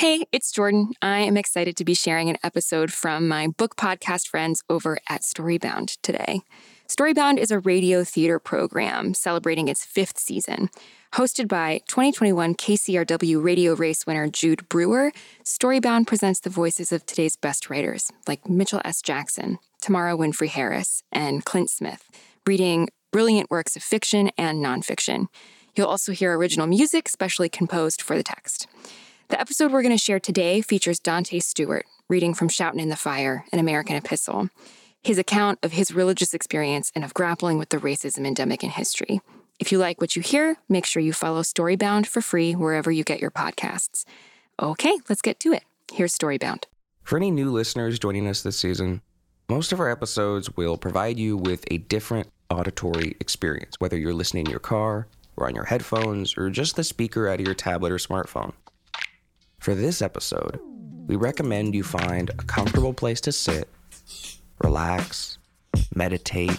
Hey, it's Jordan. I am excited to be sharing an episode from my book podcast friends over at Storybound today. Storybound is a radio theater program celebrating its fifth season. Hosted by 2021 KCRW radio race winner Jude Brewer, Storybound presents the voices of today's best writers, like Mitchell S. Jackson, Tamara Winfrey Harris, and Clint Smith, reading brilliant works of fiction and nonfiction. You'll also hear original music specially composed for the text. The episode we're going to share today features Dante Stewart reading from Shoutin' in the Fire, an American epistle, his account of his religious experience and of grappling with the racism endemic in history. If you like what you hear, make sure you follow Storybound for free wherever you get your podcasts. Okay, let's get to it. Here's Storybound. For any new listeners joining us this season, most of our episodes will provide you with a different auditory experience, whether you're listening in your car or on your headphones or just the speaker out of your tablet or smartphone. For this episode, we recommend you find a comfortable place to sit, relax, meditate,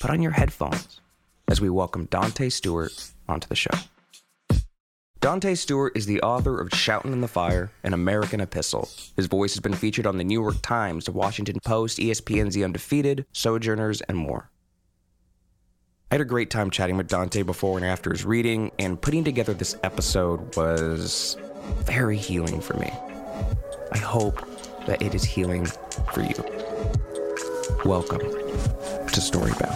put on your headphones as we welcome Dante Stewart onto the show. Dante Stewart is the author of Shoutin' in the Fire, an American epistle. His voice has been featured on the New York Times, the Washington Post, ESPN's The Undefeated, Sojourners, and more. I had a great time chatting with Dante before and after his reading, and putting together this episode was very healing for me. I hope that it is healing for you. Welcome to Storybound.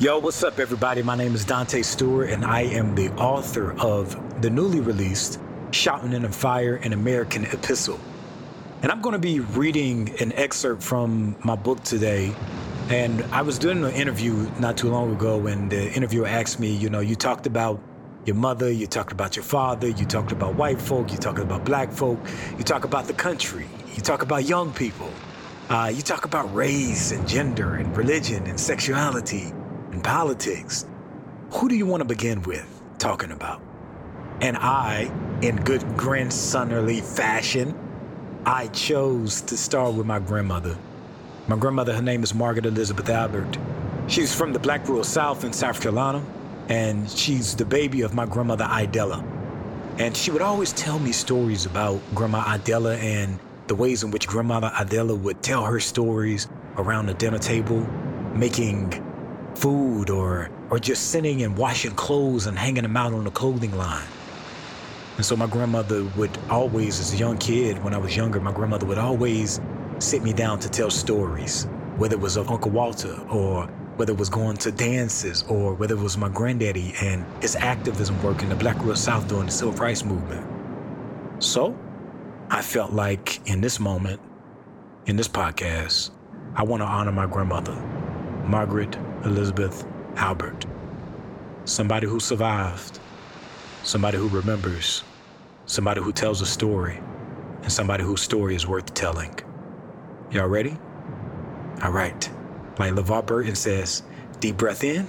Yo, what's up, everybody? My name is Dante Stewart, and I am the author of the newly released Shouting in the Fire, an American Epistle. And I'm going to be reading an excerpt from my book today. And I was doing an interview not too long ago, and the interviewer asked me, you know, you talked about your mother, you talked about your father, you talked about white folk, you talked about black folk, you talk about the country, you talk about young people, uh, you talk about race and gender and religion and sexuality and politics, who do you want to begin with talking about? And I, in good grandsonnerly fashion, I chose to start with my grandmother. My grandmother, her name is Margaret Elizabeth Albert. She's from the Black Rural South in South Carolina, and she's the baby of my grandmother Idella. And she would always tell me stories about Grandma Idella and the ways in which Grandmother Idella would tell her stories around the dinner table, making food or or just sitting and washing clothes and hanging them out on the clothing line. And so my grandmother would always, as a young kid, when I was younger, my grandmother would always sit me down to tell stories, whether it was of Uncle Walter or whether it was going to dances or whether it was my granddaddy and his activism work in the Black Rural South during the Civil Rights Movement. So I felt like in this moment, in this podcast, I want to honor my grandmother, Margaret Elizabeth Albert. Somebody who survived, somebody who remembers, somebody who tells a story, and somebody whose story is worth telling. Y'all ready? All right. Like LeVar Burton says, deep breath in,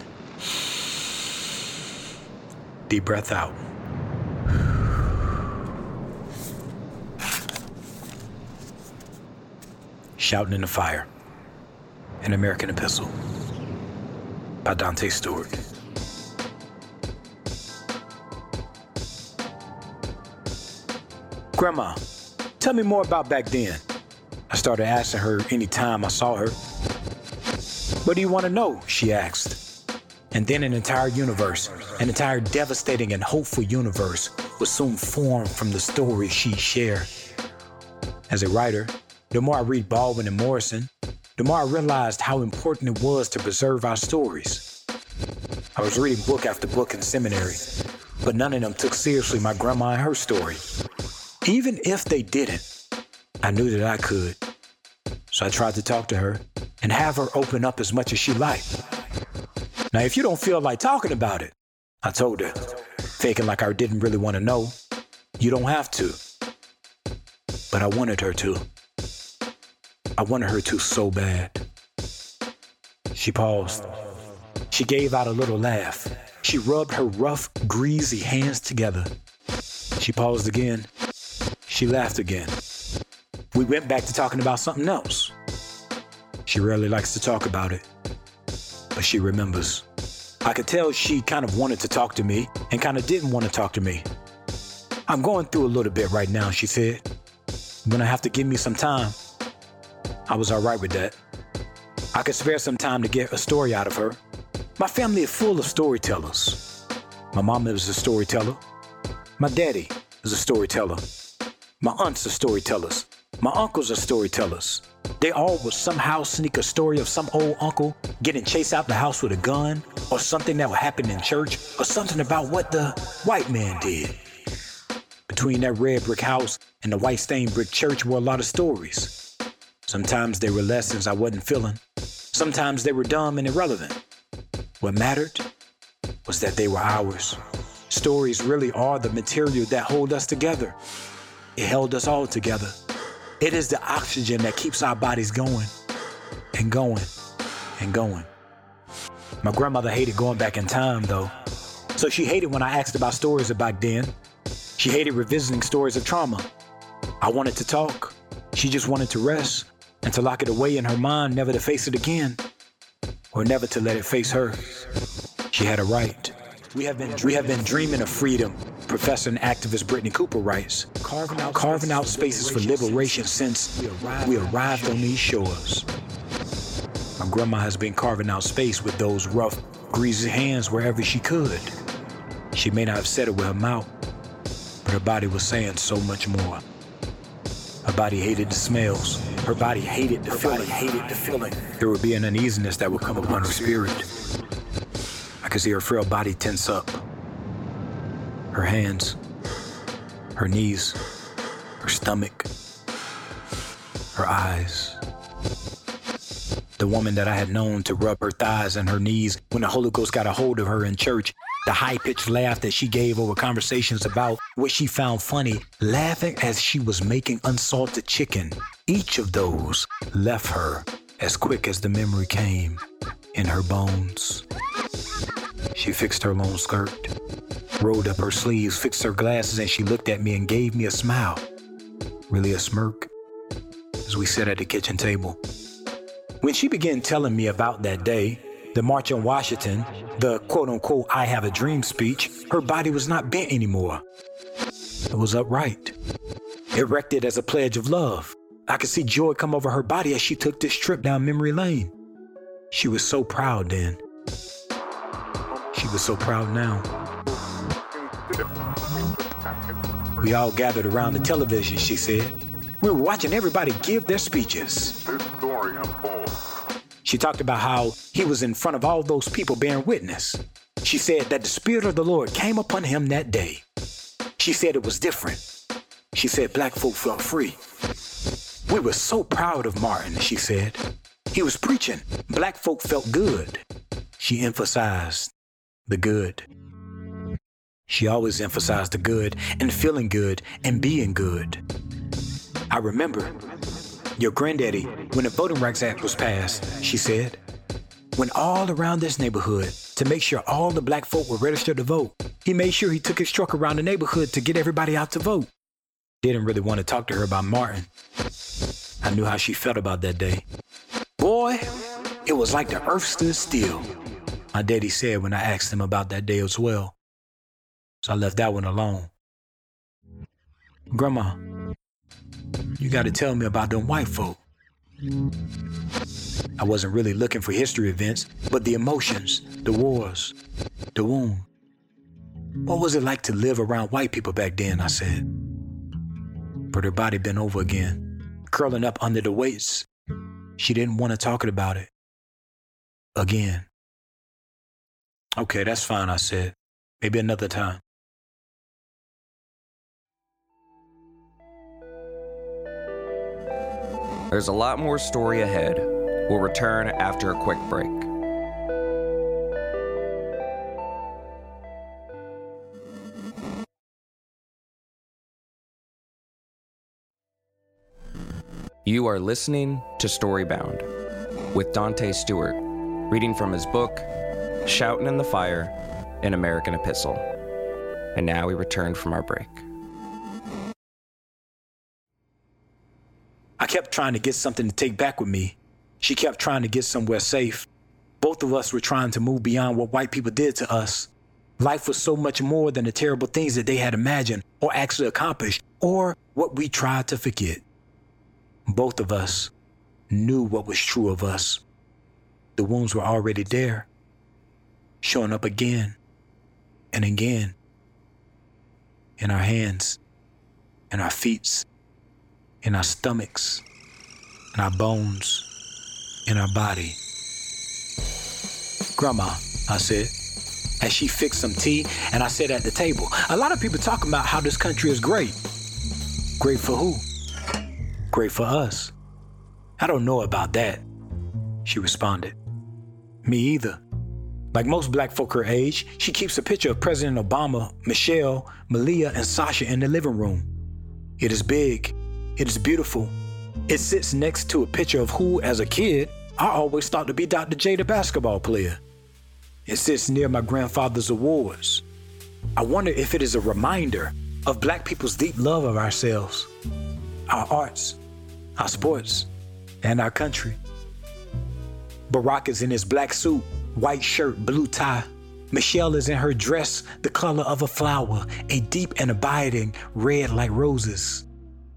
deep breath out. Shouting in the Fire, an American Epistle by Dante Stewart. Grandma, tell me more about back then. I started asking her any time I saw her. What do you want to know? She asked. And then an entire universe, an entire devastating and hopeful universe, was soon formed from the stories she shared. As a writer, the more I read Baldwin and Morrison, I realized how important it was to preserve our stories. I was reading book after book in seminary, but none of them took seriously my grandma and her story. Even if they didn't, I knew that I could. So I tried to talk to her and have her open up as much as she liked. Now, if you don't feel like talking about it, I told her, faking like I didn't really want to know, you don't have to. But I wanted her to. I wanted her to so bad. She paused. She gave out a little laugh. She rubbed her rough, greasy hands together. She paused again. She laughed again. We went back to talking about something else. She rarely likes to talk about it, but she remembers. I could tell she kind of wanted to talk to me and kind of didn't want to talk to me. I'm going through a little bit right now, she said. You're gonna have to give me some time. I was all right with that. I could spare some time to get a story out of her. My family is full of storytellers. My mama is a storyteller. My daddy is a storyteller. My aunts are storytellers. My uncles are storytellers. They all would somehow sneak a story of some old uncle getting chased out the house with a gun, or something that would happen in church, or something about what the white man did. Between that red brick house and the white stained brick church were a lot of stories. Sometimes they were lessons I wasn't feeling. Sometimes they were dumb and irrelevant. What mattered was that they were ours. Stories really are the material that hold us together. It held us all together. It is the oxygen that keeps our bodies going and going and going. My grandmother hated going back in time, though. So she hated when I asked about stories about then she hated revisiting stories of trauma. I wanted to talk. She just wanted to rest and to lock it away in her mind, never to face it again, or never to let it face her. She had a right. We have been, we have been dreaming of freedom, Professor and activist Brittney Cooper writes, carving out, carving out spaces for liberation since we arrived on these shores. My grandma has been carving out space with those rough, greasy hands wherever she could. She may not have said it with her mouth, but her body was saying so much more. Her body hated the smells. Her body hated the feeling. hated the feeling. There would be an uneasiness that would come upon her spirit. I could see her frail body tense up. Her hands, her knees, her stomach, her eyes. The woman that I had known to rub her thighs and her knees when the Holy Ghost got a hold of her in church the high pitched laugh that she gave over conversations about what she found funny, laughing as she was making unsalted chicken. Each of those left her as quick as the memory came in her bones. She fixed her long skirt, rolled up her sleeves, fixed her glasses, and she looked at me and gave me a smile. Really a smirk as we sat at the kitchen table. When she began telling me about that day, the March on Washington, the quote unquote I have a dream speech, her body was not bent anymore. It was upright, erected as a pledge of love. I could see joy come over her body as she took this trip down memory lane. She was so proud then. She was so proud now. We all gathered around the television, she said. We were watching everybody give their speeches. This story unfolds she talked about how he was in front of all those people bearing witness. She said that the Spirit of the Lord came upon him that day. She said it was different. She said black folk felt free. We were so proud of Martin, she said. He was preaching. Black folk felt good. She emphasized the good. She always emphasized the good and feeling good and being good. I remember your granddaddy, when the Voting Rights Act was passed, she said, went all around this neighborhood to make sure all the black folk were registered to vote. He made sure he took his truck around the neighborhood to get everybody out to vote. Didn't really want to talk to her about Martin. I knew how she felt about that day. Boy, it was like the earth stood still. My daddy said when I asked him about that day as well. So I left that one alone. Grandma, you gotta tell me about them white folk. I wasn't really looking for history events, but the emotions, the wars, the wound. What was it like to live around white people back then? I said. But her body bent over again, curling up under the weights. She didn't want to talk about it. Again. Okay, that's fine, I said. Maybe another time. There's a lot more story ahead. We'll return after a quick break. You are listening to Storybound with Dante Stewart, reading from his book, Shouting in the Fire An American Epistle. And now we return from our break. Kept trying to get something to take back with me. She kept trying to get somewhere safe. Both of us were trying to move beyond what white people did to us. Life was so much more than the terrible things that they had imagined or actually accomplished or what we tried to forget. Both of us knew what was true of us. The wounds were already there, showing up again and again in our hands, in our feet, in our stomachs, in our bones, in our body. Grandma, I said, as she fixed some tea and I sat at the table. A lot of people talk about how this country is great. Great for who? Great for us. I don't know about that, she responded. Me either. Like most black folk her age, she keeps a picture of President Obama, Michelle, Malia, and Sasha in the living room. It is big. It is beautiful. It sits next to a picture of who, as a kid, I always thought to be Dr. J, the basketball player. It sits near my grandfather's awards. I wonder if it is a reminder of black people's deep love of ourselves, our arts, our sports, and our country. Barack is in his black suit, white shirt, blue tie. Michelle is in her dress, the color of a flower, a deep and abiding red like roses,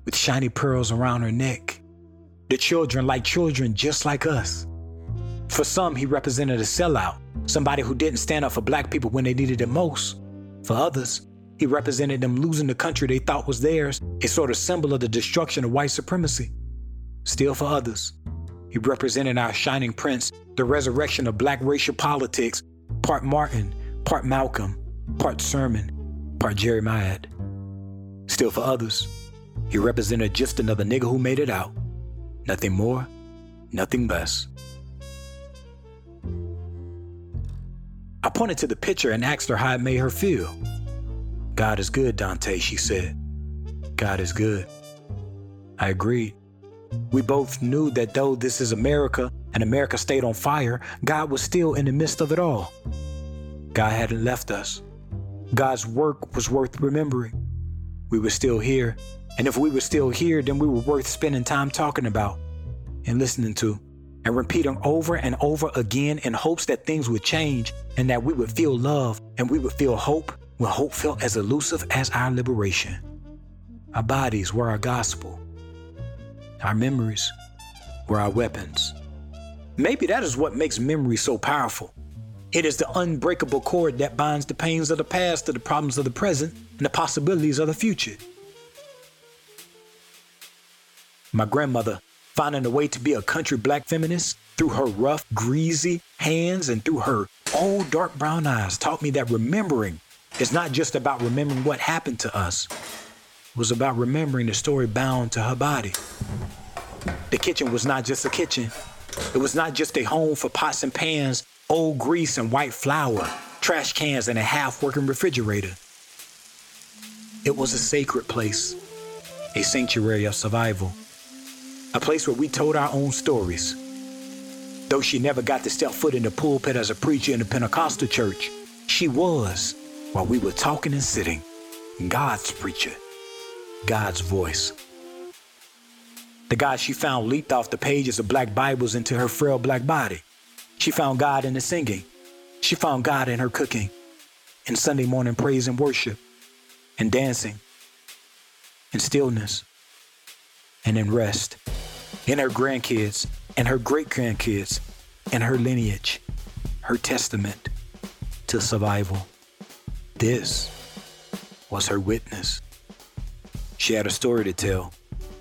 with shiny pearls around her neck. The children like children just like us. For some, he represented a sellout, somebody who didn't stand up for black people when they needed it most. For others, he represented them losing the country they thought was theirs, a sort of symbol of the destruction of white supremacy. Still for others, he represented our shining prince, the resurrection of black racial politics, part Martin, part Malcolm, part Sermon, part Jeremiah. Still for others, he represented just another nigga who made it out. Nothing more, nothing less. I pointed to the picture and asked her how it made her feel. God is good, Dante, she said. God is good. I agreed. We both knew that though this is America and America stayed on fire, God was still in the midst of it all. God hadn't left us. God's work was worth remembering. We were still here, and if we were still here, then we were worth spending time talking about and listening to and repeating over and over again in hopes that things would change and that we would feel love and we would feel hope when hope felt as elusive as our liberation. Our bodies were our gospel. Our memories were our weapons. Maybe that is what makes memory so powerful. It is the unbreakable cord that binds the pains of the past to the problems of the present and the possibilities of the future. My grandmother, finding a way to be a country black feminist through her rough, greasy hands and through her old dark brown eyes, taught me that remembering is not just about remembering what happened to us, it was about remembering the story bound to her body. The kitchen was not just a kitchen, it was not just a home for pots and pans, old grease and white flour, trash cans, and a half working refrigerator. It was a sacred place, a sanctuary of survival, a place where we told our own stories. Though she never got to step foot in the pulpit as a preacher in the Pentecostal church, she was, while we were talking and sitting, God's preacher, God's voice. The God she found leaped off the pages of black Bibles into her frail black body. She found God in the singing. She found God in her cooking, in Sunday morning praise and worship, in dancing, in stillness, and in rest, in her grandkids and her great grandkids, and her lineage, her testament to survival. This was her witness. She had a story to tell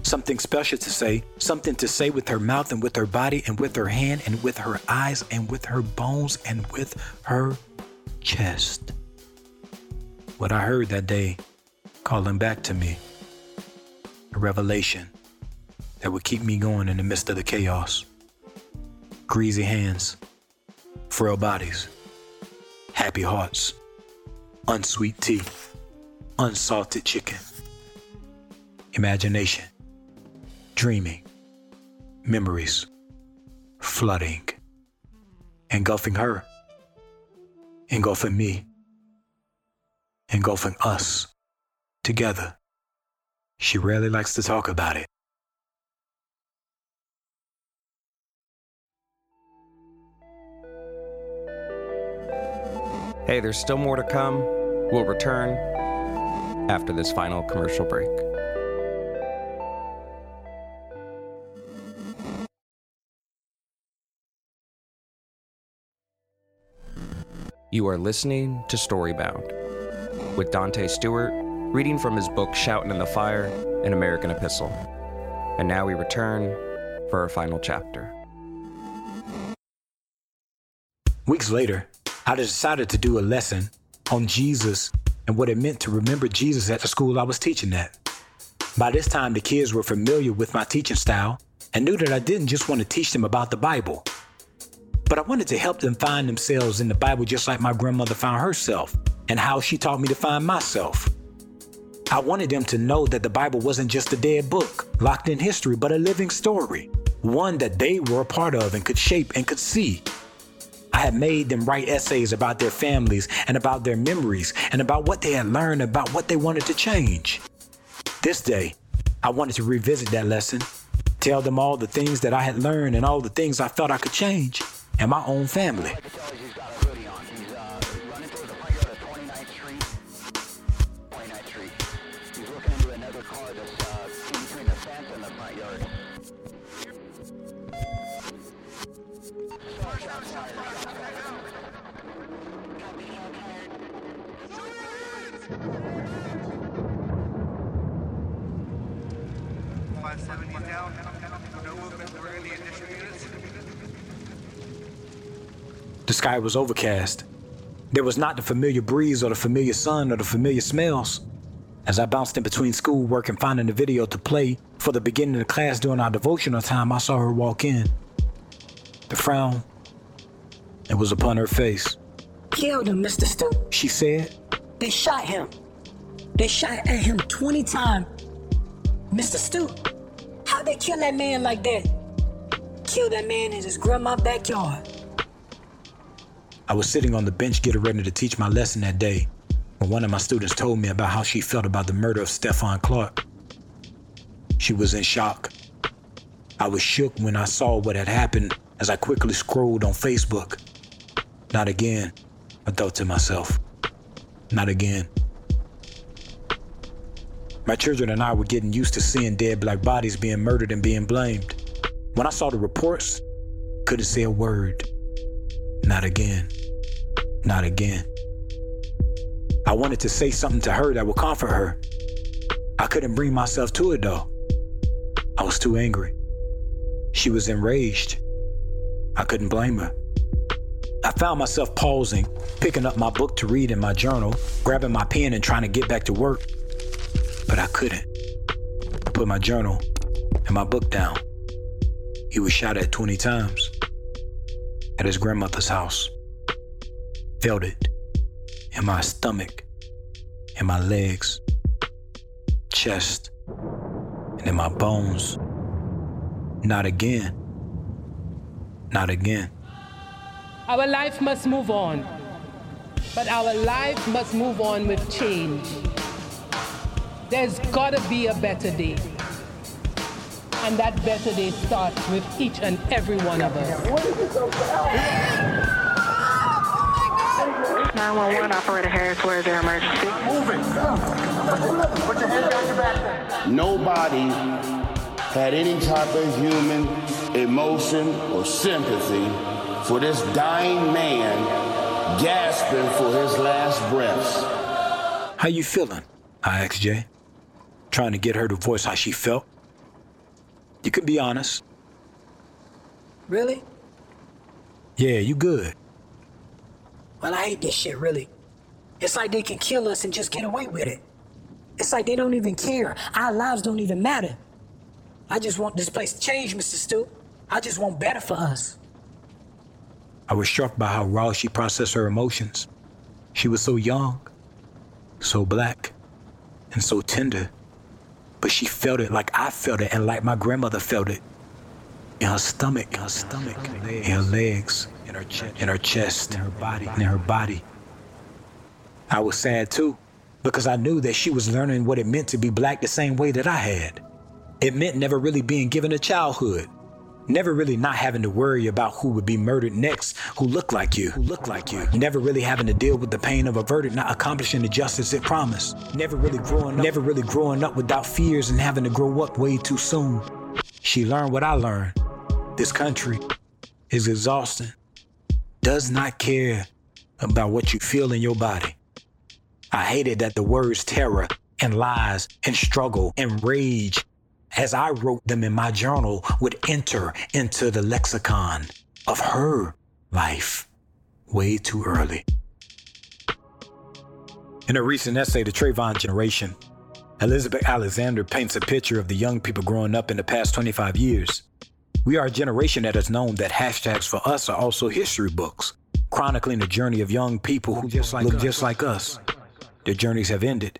something special to say, something to say with her mouth and with her body and with her hand and with her eyes and with her bones and with her chest. What I heard that day calling back to me, a revelation that would keep me going in the midst of the chaos. Greasy hands, frail bodies, happy hearts, unsweet tea, unsalted chicken, imagination dreaming, memories flooding, engulfing her, engulfing me, engulfing us together. She rarely likes to talk about it. Hey, there's still more to come. We'll return after this final commercial break. You are listening to Storybound with Dante Stewart, reading from his book Shouting in the Fire An American Epistle. And now we return for our final chapter. Weeks later, I decided to do a lesson on Jesus and what it meant to remember Jesus at the school I was teaching at. By this time, the kids were familiar with my teaching style and knew that I didn't just want to teach them about the Bible but I wanted to help them find themselves in the Bible just like my grandmother found herself and how she taught me to find myself. I wanted them to know that the Bible wasn't just a dead book locked in history, but a living story, one that they were a part of and could shape and could see. Had made them write essays about their families and about their memories and about what they had learned about what they wanted to change. This day, I wanted to revisit that lesson, tell them all the things that I had learned and all the things I felt I could change and my own family. The sky was overcast. There was not the familiar breeze or the familiar sun or the familiar smells. As I bounced in between schoolwork and finding the video to play for the beginning of the class during our devotional time, I saw her walk in. The frown, it was upon her face. Killed him, Mr. Stu. She said, They shot him. They shot at him 20 times. Mr. Stu, how'd they kill that man like that? Kill that man in his grandma's backyard. I was sitting on the bench getting ready to teach my lesson that day when one of my students told me about how she felt about the murder of Stephon Clark. She was in shock. I was shook when I saw what had happened as I quickly scrolled on Facebook. Not again, I thought to myself. Not again. My children and I were getting used to seeing dead black bodies being murdered and being blamed. When I saw the reports, couldn't say a word. Not again. Not again. I wanted to say something to her that would comfort her. I couldn't bring myself to it though. I was too angry. She was enraged. I couldn't blame her. I found myself pausing, picking up my book to read in my journal, grabbing my pen and trying to get back to work. But I couldn't. I put my journal and my book down. He was shot at 20 times at his grandmother's house. Felt it in my stomach, in my legs, chest, and in my bones. Not again. Not again. Our life must move on, but our life must move on with change. There's gotta be a better day. And that better day starts with each and every one of us. 911 operator Harris, where is your emergency? Moving. Put your hands behind your back. Nobody had any type of human emotion or sympathy for this dying man gasping for his last breaths. How you feeling? I asked Jay, trying to get her to voice how she felt. You can be honest. Really? Yeah, you good. Well, I hate this shit, really. It's like they can kill us and just get away with it. It's like they don't even care. Our lives don't even matter. I just want this place to change, Mr. Stu. I just want better for us. I was struck by how raw she processed her emotions. She was so young, so black, and so tender. But she felt it like I felt it and like my grandmother felt it. in her stomach, in her stomach, in her legs, in her chest, in her chest, in her body, in her body. I was sad too, because I knew that she was learning what it meant to be black the same way that I had. It meant never really being given a childhood. Never really not having to worry about who would be murdered next, who looked like you, who looked like you. Never really having to deal with the pain of a verdict not accomplishing the justice it promised. Never really growing up, never really growing up without fears and having to grow up way too soon. She learned what I learned. This country is exhausting. Does not care about what you feel in your body. I hated that the words terror and lies and struggle and rage as I wrote them in my journal, would enter into the lexicon of her life way too early. In a recent essay, The Trayvon Generation, Elizabeth Alexander paints a picture of the young people growing up in the past 25 years. We are a generation that has known that hashtags for us are also history books, chronicling the journey of young people who just like look us. just like us. Their journeys have ended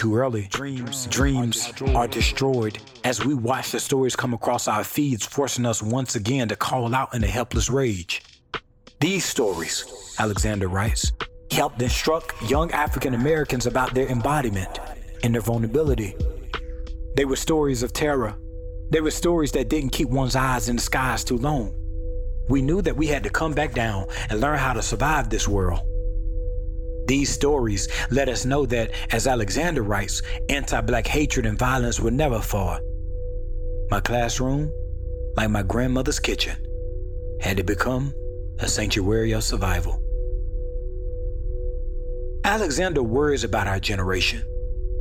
too early. Dreams, dreams are destroyed as we watch the stories come across our feeds, forcing us once again to call out in a helpless rage. These stories, Alexander writes, helped instruct young African Americans about their embodiment and their vulnerability. They were stories of terror. They were stories that didn't keep one's eyes in the skies too long. We knew that we had to come back down and learn how to survive this world. These stories let us know that, as Alexander writes, anti black hatred and violence were never far. My classroom, like my grandmother's kitchen, had to become a sanctuary of survival. Alexander worries about our generation,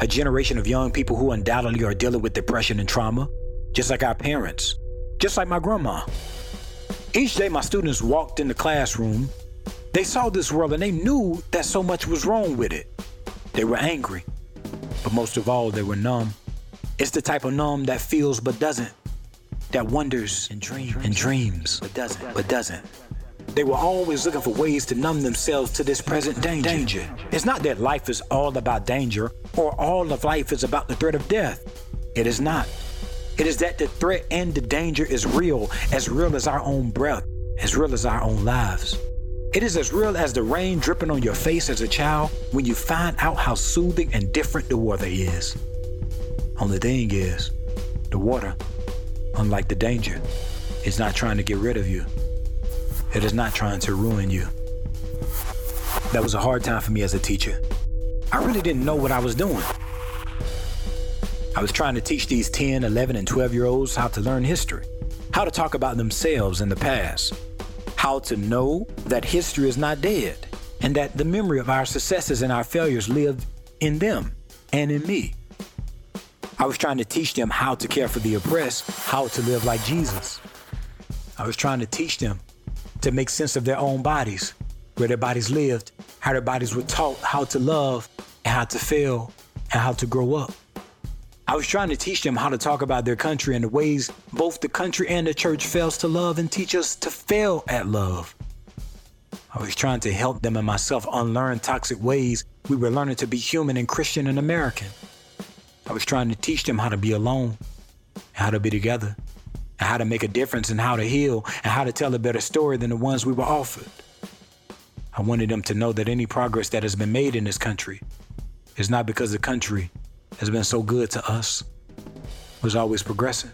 a generation of young people who undoubtedly are dealing with depression and trauma, just like our parents, just like my grandma. Each day, my students walked in the classroom they saw this world and they knew that so much was wrong with it. They were angry, but most of all, they were numb. It's the type of numb that feels but doesn't, that wonders and dreams, and dreams but doesn't, but doesn't. They were always looking for ways to numb themselves to this present danger. danger. It's not that life is all about danger or all of life is about the threat of death. It is not. It is that the threat and the danger is real, as real as our own breath, as real as our own lives. It is as real as the rain dripping on your face as a child when you find out how soothing and different the water is. Only thing is, the water, unlike the danger, is not trying to get rid of you. It is not trying to ruin you. That was a hard time for me as a teacher. I really didn't know what I was doing. I was trying to teach these 10, 11, and 12 year olds how to learn history, how to talk about themselves in the past, how to know that history is not dead and that the memory of our successes and our failures live in them and in me. I was trying to teach them how to care for the oppressed, how to live like Jesus. I was trying to teach them to make sense of their own bodies, where their bodies lived, how their bodies were taught how to love and how to fail and how to grow up. I was trying to teach them how to talk about their country and the ways both the country and the church fails to love and teach us to fail at love. I was trying to help them and myself unlearn toxic ways we were learning to be human and Christian and American. I was trying to teach them how to be alone, how to be together, and how to make a difference and how to heal and how to tell a better story than the ones we were offered. I wanted them to know that any progress that has been made in this country is not because the country has been so good to us was always progressing.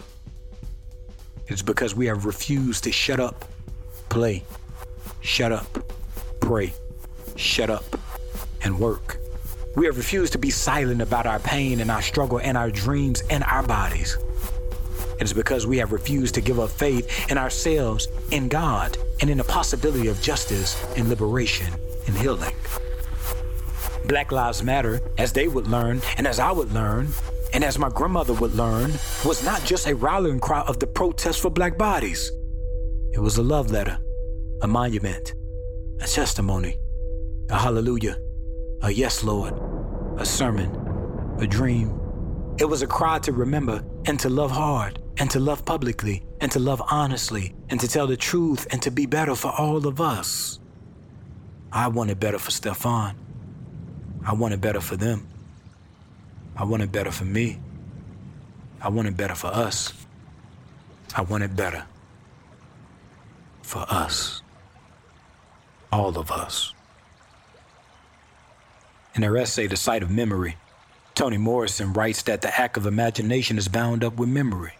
It's because we have refused to shut up, play, shut up, pray, shut up, and work. We have refused to be silent about our pain and our struggle and our dreams and our bodies. It is because we have refused to give up faith in ourselves, in God, and in the possibility of justice and liberation and healing. Black Lives Matter, as they would learn, and as I would learn, and as my grandmother would learn, was not just a rallying cry of the protest for black bodies. It was a love letter, a monument, a testimony, a hallelujah, a yes, Lord, a sermon, a dream. It was a cry to remember and to love hard and to love publicly and to love honestly and to tell the truth and to be better for all of us. I wanted better for Stephon. I want it better for them. I want it better for me. I want it better for us. I want it better for us. All of us. In her essay, The Site of Memory, Toni Morrison writes that the act of imagination is bound up with memory.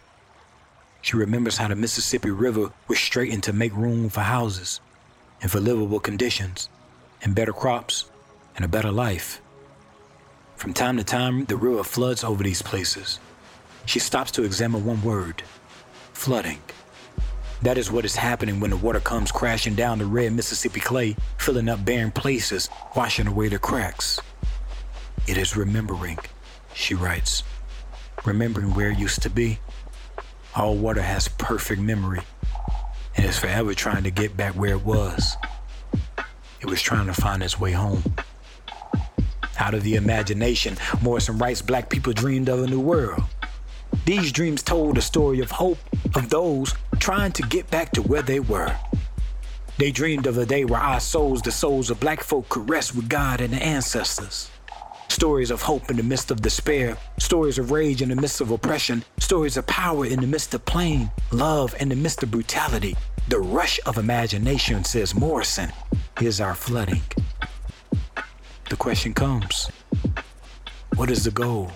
She remembers how the Mississippi River was straightened to make room for houses and for livable conditions and better crops and a better life. From time to time, the river floods over these places. She stops to examine one word flooding. That is what is happening when the water comes crashing down the red Mississippi clay, filling up barren places, washing away the cracks. It is remembering, she writes. Remembering where it used to be. All water has perfect memory and is forever trying to get back where it was. It was trying to find its way home. Out of the imagination, Morrison writes black people dreamed of a new world. These dreams told a story of hope of those trying to get back to where they were. They dreamed of a day where our souls, the souls of black folk, could rest with God and the ancestors. Stories of hope in the midst of despair, stories of rage in the midst of oppression, stories of power in the midst of pain, love in the midst of brutality. The rush of imagination, says Morrison, is our flooding. The question comes what is the goal?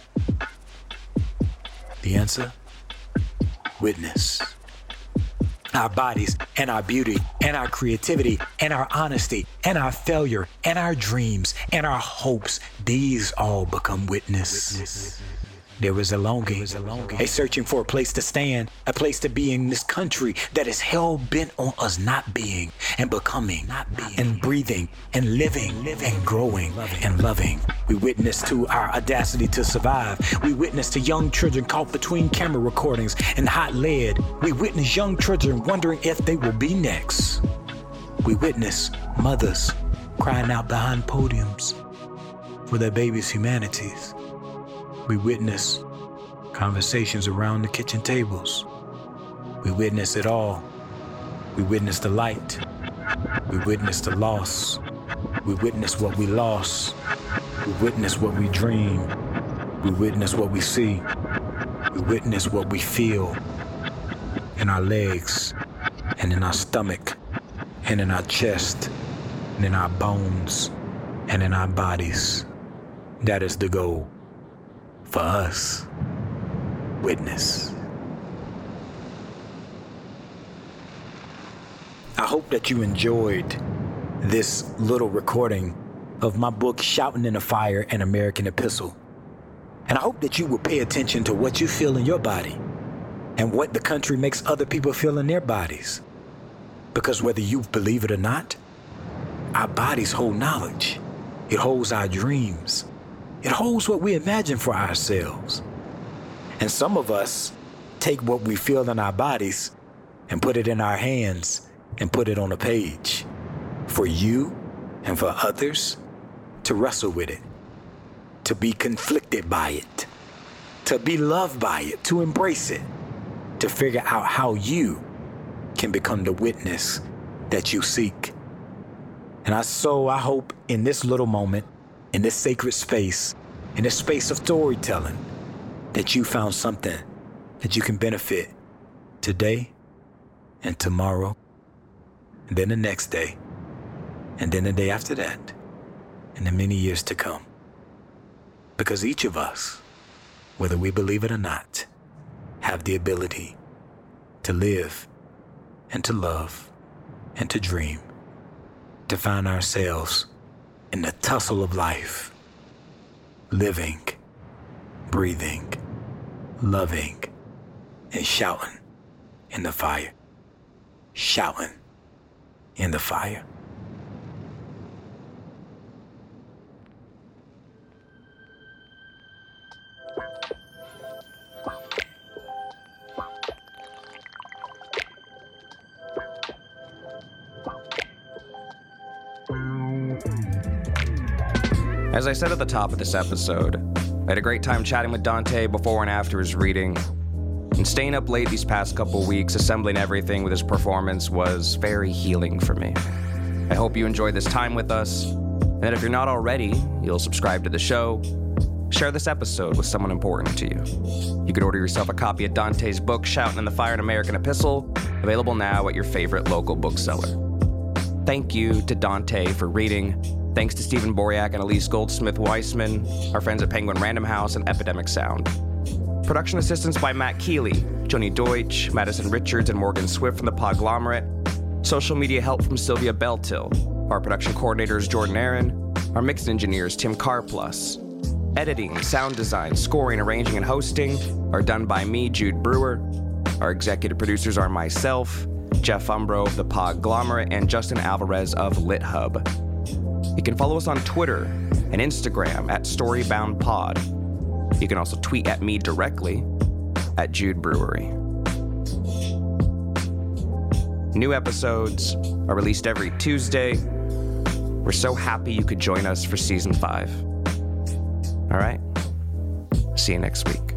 The answer? Witness. Our bodies and our beauty and our creativity and our honesty and our failure and our dreams and our hopes, these all become witness. witness. There was a longing, a searching for a place to stand, a place to be in this country that is hell bent on us not being and becoming, not being, and breathing and living and growing loving. and loving. We witness to our audacity to survive. We witness to young children caught between camera recordings and hot lead. We witness young children wondering if they will be next. We witness mothers crying out behind podiums for their babies' humanities. We witness conversations around the kitchen tables. We witness it all. We witness the light. We witness the loss. We witness what we lost. We witness what we dream. We witness what we see. We witness what we feel in our legs and in our stomach and in our chest and in our bones and in our bodies. That is the goal for us. Witness. I hope that you enjoyed this little recording of my book, Shouting in the Fire An American Epistle. And I hope that you will pay attention to what you feel in your body and what the country makes other people feel in their bodies. Because whether you believe it or not, our bodies hold knowledge, it holds our dreams, it holds what we imagine for ourselves. And some of us take what we feel in our bodies and put it in our hands and put it on a page for you and for others to wrestle with it, to be conflicted by it, to be loved by it, to embrace it, to figure out how you can become the witness that you seek. And I so I hope in this little moment in this sacred space, in this space of storytelling, that you found something that you can benefit today and tomorrow, and then the next day, and then the day after that, and the many years to come. Because each of us, whether we believe it or not, have the ability to live and to love and to dream, to find ourselves in the tussle of life, living, breathing, loving, and shouting in the fire. Shouting in the fire. As I said at the top of this episode, I had a great time chatting with Dante before and after his reading. And staying up late these past couple weeks, assembling everything with his performance was very healing for me. I hope you enjoyed this time with us, and that if you're not already, you'll subscribe to the show, share this episode with someone important to you. You could order yourself a copy of Dante's book, Shouting in the Fire An American Epistle, available now at your favorite local bookseller. Thank you to Dante for reading. Thanks to Stephen Boriak and Elise Goldsmith Weissman, our friends at Penguin Random House and Epidemic Sound. Production assistance by Matt Keeley, Joni Deutsch, Madison Richards, and Morgan Swift from the Podglomerate. Social media help from Sylvia Beltil. Our production coordinator is Jordan Aaron. Our mix engineer is Tim Carplus. Editing, sound design, scoring, arranging, and hosting are done by me, Jude Brewer. Our executive producers are myself, Jeff Umbro of the Podglomerate, and Justin Alvarez of LitHub. You can follow us on Twitter and Instagram at StoryboundPod. You can also tweet at me directly at Jude Brewery. New episodes are released every Tuesday. We're so happy you could join us for season five. All right. See you next week.